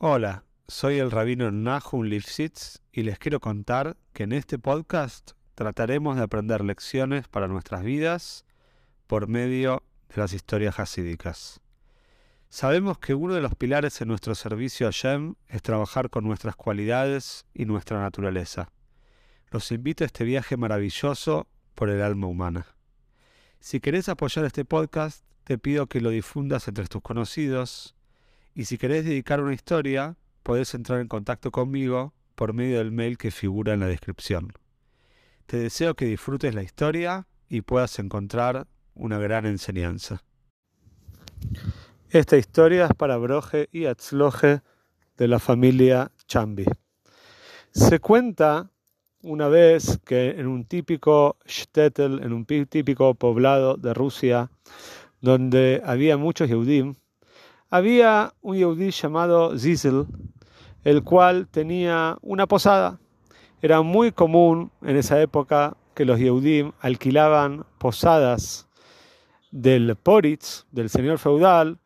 Hola, soy el rabino Nahum Lifshitz y les quiero contar que en este podcast trataremos de aprender lecciones para nuestras vidas por medio de las historias hasídicas. Sabemos que uno de los pilares en nuestro servicio a Shem es trabajar con nuestras cualidades y nuestra naturaleza. Los invito a este viaje maravilloso por el alma humana. Si querés apoyar este podcast, te pido que lo difundas entre tus conocidos, y si querés dedicar una historia, podés entrar en contacto conmigo por medio del mail que figura en la descripción. Te deseo que disfrutes la historia y puedas encontrar una gran enseñanza. Esta historia es para Broje y Atzloje de la familia Chambi. Se cuenta una vez que en un típico shtetl, en un típico poblado de Rusia, donde había muchos Yehudim, había un Yehudí llamado Zizel, el cual tenía una posada. Era muy común en esa época que los Yehudim alquilaban posadas del Poritz, del señor feudal,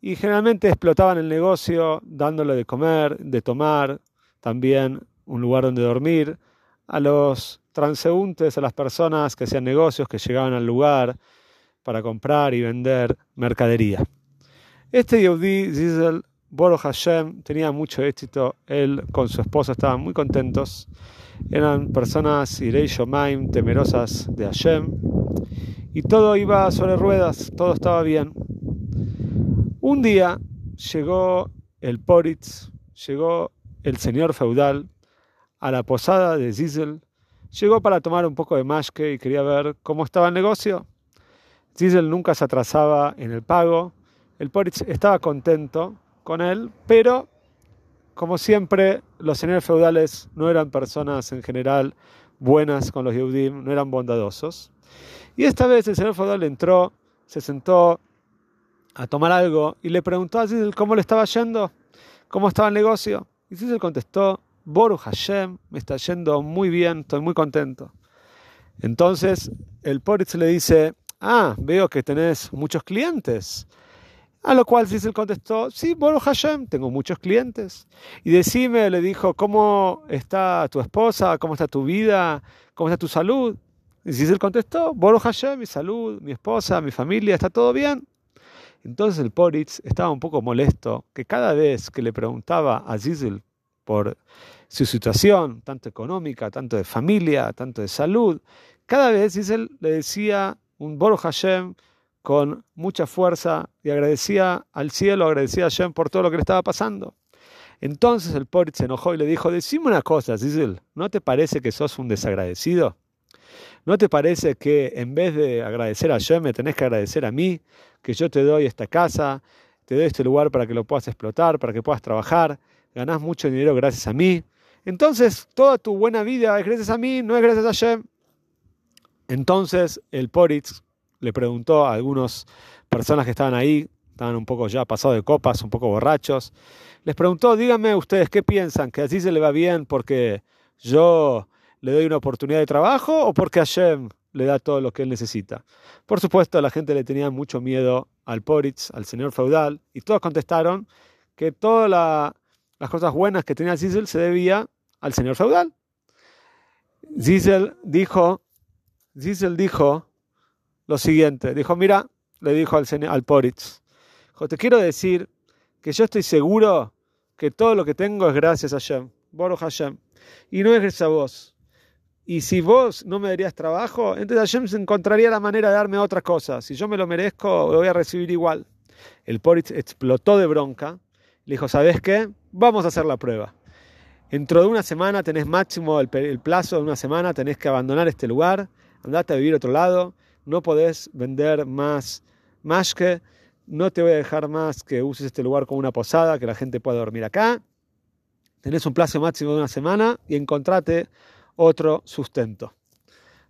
y generalmente explotaban el negocio dándole de comer, de tomar, también un lugar donde dormir, a los transeúntes, a las personas que hacían negocios, que llegaban al lugar para comprar y vender mercadería. Este Yehudi, Zizel, Boro Hashem, tenía mucho éxito. Él con su esposa estaban muy contentos. Eran personas Irei Shomaim, temerosas de Hashem. Y todo iba sobre ruedas, todo estaba bien. Un día llegó el Poritz, llegó el señor feudal a la posada de Zizel. Llegó para tomar un poco de mashke y quería ver cómo estaba el negocio. Zizel nunca se atrasaba en el pago el Poritz estaba contento con él, pero como siempre, los señores feudales no eran personas en general buenas con los Yehudim, no eran bondadosos. Y esta vez el señor feudal entró, se sentó a tomar algo y le preguntó a Zizel cómo le estaba yendo, cómo estaba el negocio. Y Zizel contestó, Boru Hashem, me está yendo muy bien, estoy muy contento. Entonces el Poritz le dice, ah, veo que tenés muchos clientes. A lo cual Zizel contestó, sí, bueno Hashem, tengo muchos clientes. Y decime, le dijo, ¿cómo está tu esposa? ¿Cómo está tu vida? ¿Cómo está tu salud? Y Zizel contestó, Boro Hashem, mi salud, mi esposa, mi familia, está todo bien. Entonces el Poritz estaba un poco molesto que cada vez que le preguntaba a Zizel por su situación, tanto económica, tanto de familia, tanto de salud, cada vez Zizel le decía un Boro Hashem, con mucha fuerza y agradecía al cielo, agradecía a Shem por todo lo que le estaba pasando. Entonces el Porit se enojó y le dijo, decime una cosa, Zizel, ¿no te parece que sos un desagradecido? ¿No te parece que en vez de agradecer a Shem me tenés que agradecer a mí, que yo te doy esta casa, te doy este lugar para que lo puedas explotar, para que puedas trabajar, ganás mucho dinero gracias a mí? Entonces, toda tu buena vida es gracias a mí, no es gracias a Shem. Entonces el Poritz le preguntó a algunas personas que estaban ahí, estaban un poco ya pasados de copas, un poco borrachos, les preguntó, díganme ustedes qué piensan, que así se le va bien porque yo le doy una oportunidad de trabajo o porque Hashem le da todo lo que él necesita. Por supuesto, la gente le tenía mucho miedo al Poritz, al señor feudal, y todos contestaron que todas las cosas buenas que tenía Zizel se debía al señor feudal. Zizel dijo, Zizel dijo lo siguiente. Dijo, mira, le dijo al, al Poritz, te quiero decir que yo estoy seguro que todo lo que tengo es gracias a Hashem, Boro Hashem, y no es gracias a vos. Y si vos no me darías trabajo, entonces Hashem encontraría la manera de darme otra cosa. Si yo me lo merezco, lo voy a recibir igual. El Poritz explotó de bronca. Le dijo, ¿sabes qué? Vamos a hacer la prueba. Dentro de una semana tenés máximo el, el plazo de una semana, tenés que abandonar este lugar, andate a vivir a otro lado no podés vender más más que no te voy a dejar más que uses este lugar como una posada, que la gente pueda dormir acá. Tenés un plazo máximo de una semana y encontrate otro sustento.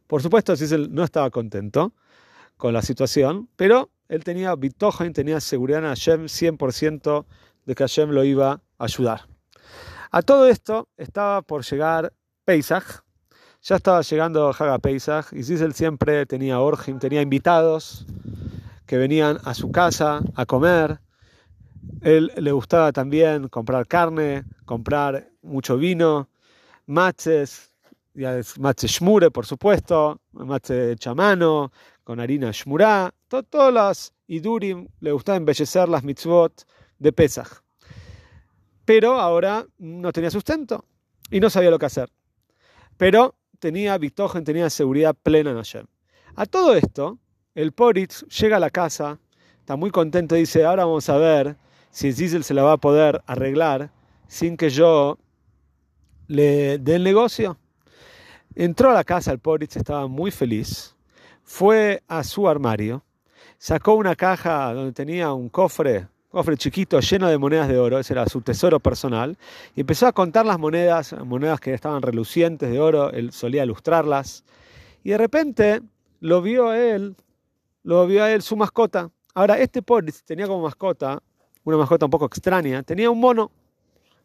Por supuesto, Cecil no estaba contento con la situación, pero él tenía y tenía seguridad en Hashem 100% de que Hashem lo iba a ayudar. A todo esto estaba por llegar Pesach, ya estaba llegando Haga Pesach y Sissel siempre tenía orgim, tenía invitados que venían a su casa a comer. Él le gustaba también comprar carne, comprar mucho vino, maches, mache shmure, por supuesto, mache chamano, con harina shmurá, todas las idurim, le gustaba embellecer las mitzvot de Pesach. Pero ahora no tenía sustento y no sabía lo que hacer. Pero tenía tenía seguridad plena en. A todo esto, el Poritz llega a la casa, está muy contento, dice, ahora vamos a ver si Zizel se la va a poder arreglar sin que yo le dé el negocio. Entró a la casa el Poritz, estaba muy feliz, fue a su armario, sacó una caja donde tenía un cofre, cofre chiquito lleno de monedas de oro, ese era su tesoro personal, y empezó a contar las monedas, monedas que estaban relucientes de oro, él solía ilustrarlas, y de repente lo vio a él, lo vio a él su mascota. Ahora, este Poritz tenía como mascota, una mascota un poco extraña, tenía un mono.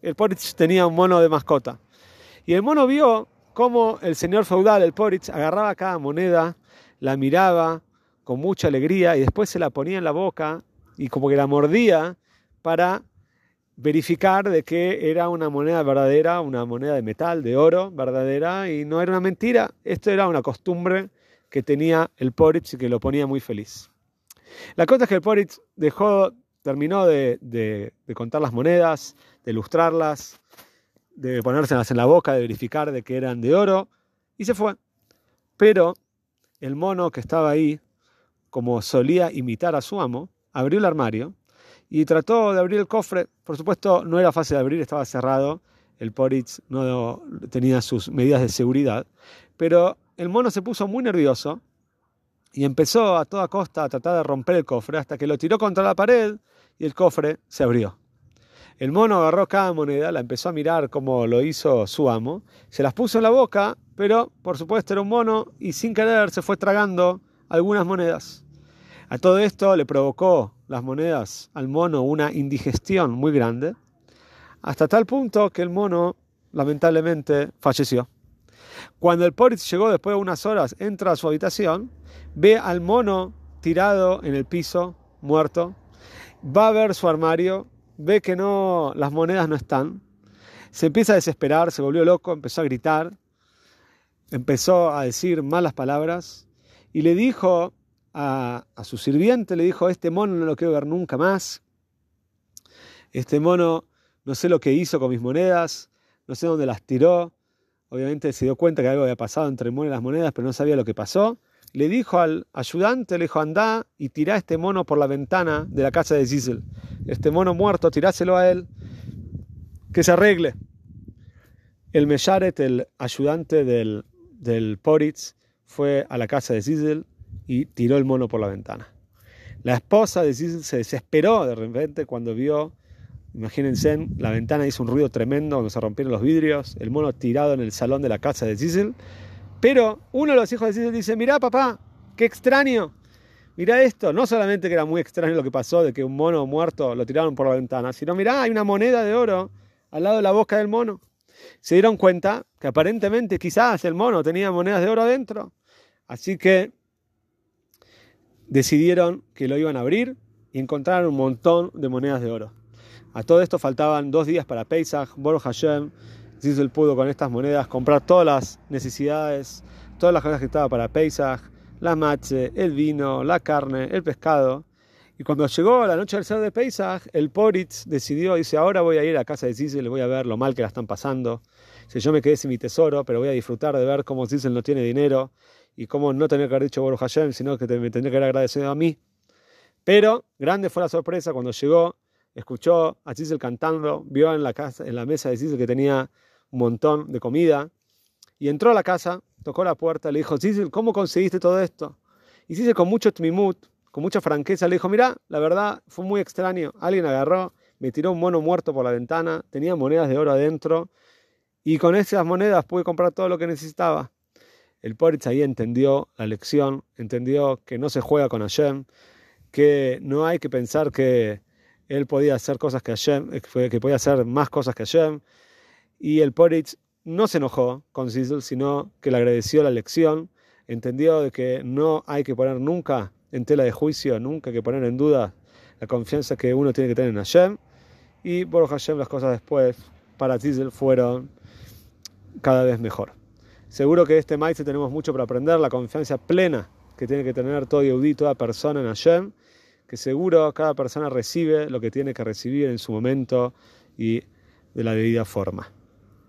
El Poritz tenía un mono de mascota. Y el mono vio cómo el señor feudal, el Poritz, agarraba cada moneda, la miraba con mucha alegría y después se la ponía en la boca y como que la mordía para verificar de que era una moneda verdadera, una moneda de metal, de oro verdadera y no era una mentira. Esto era una costumbre que tenía el Poritz y que lo ponía muy feliz. La cosa es que el Poritz dejó, terminó de, contar las monedas, de ilustrarlas, de ponérselas en la boca, de verificar de que eran de oro, y se fue. Pero el mono que estaba ahí, como solía imitar a su amo, abrió el armario y trató de abrir el cofre. Por supuesto, no era fácil de abrir, estaba cerrado. El Poritz no tenía sus medidas de seguridad. Pero el mono se puso muy nervioso y empezó a toda costa a tratar de romper el cofre hasta que lo tiró contra la pared y el cofre se abrió. El mono agarró cada moneda, la empezó a mirar como lo hizo su amo, se las puso en la boca, pero por supuesto era un mono y sin querer se fue tragando algunas monedas. A todo esto le provocó las monedas al mono una indigestión muy grande, hasta tal punto que el mono lamentablemente falleció. Cuando el Poritz llegó después de unas horas, entra a su habitación, ve al mono tirado en el piso, muerto, va a ver su armario, ve que no, las monedas no están, se empieza a desesperar, se volvió loco, empezó a gritar, empezó a decir malas palabras y le dijo a, su sirviente, le dijo, este mono no lo quiero ver nunca más, este mono no sé lo que hizo con mis monedas, no sé dónde las tiró, Obviamente se dio cuenta que algo había pasado entre el mono y las monedas, pero no sabía lo que pasó. Le dijo al ayudante, le dijo, anda y tirá este mono por la ventana de la casa de Gisel. Este mono muerto, tiráselo a él, que se arregle. El Mesharet, el ayudante del, del Poritz, fue a la casa de Gisel y tiró el mono por la ventana. La esposa se desesperó de repente cuando vio Imagínense, la ventana hizo un ruido tremendo cuando se rompieron los vidrios, el mono tirado en el salón de la casa de Cecil. Pero uno de los hijos de Cecil dice, mirá papá, qué extraño. Mirá esto, no solamente que era muy extraño lo que pasó de que un mono muerto lo tiraron por la ventana, sino mirá, hay una moneda de oro al lado de la boca del mono. Se dieron cuenta que aparentemente quizás el mono tenía monedas de oro adentro. Así que decidieron que lo iban a abrir y encontraron un montón de monedas de oro. A todo esto faltaban dos días para Pesach, Bor Hashem, Zizel pudo con estas monedas comprar todas las necesidades, todas las cosas que estaba para Pesach, la mache, el vino, la carne, el pescado. Y cuando llegó la noche del ser de Pesach, el Poritz decidió, dice, ahora voy a ir a casa de Zizel, voy a ver lo mal que la están pasando. Si yo me quedé sin mi tesoro, pero voy a disfrutar de ver cómo Zizel no tiene dinero y cómo no tener que haber dicho Bor Hashem, sino que me tendría que haber agradecido a mí. Pero grande fue la sorpresa cuando llegó escuchó a Chisel cantando, vio en la, casa, en la mesa de que tenía un montón de comida y entró a la casa, tocó la puerta, le dijo, Chisel, ¿cómo conseguiste todo esto? Y Chisel con mucho tmimut, con mucha franqueza, le dijo, mira, la verdad fue muy extraño, alguien agarró, me tiró un mono muerto por la ventana, tenía monedas de oro adentro y con esas monedas pude comprar todo lo que necesitaba. El Poritz ahí entendió la lección, entendió que no se juega con Hashem, que no hay que pensar que él podía hacer cosas que Hashem, que podía hacer más cosas que Hashem. Y el Poritz no se enojó con Sizzle, sino que le agradeció la lección, entendió de que no hay que poner nunca en tela de juicio, nunca hay que poner en duda la confianza que uno tiene que tener en Hashem. Y por Hashem las cosas después para Tizel fueron cada vez mejor. Seguro que este maíz tenemos mucho para aprender, la confianza plena que tiene que tener todo Yehudi, toda persona en Hashem, que seguro cada persona recibe lo que tiene que recibir en su momento y de la debida forma.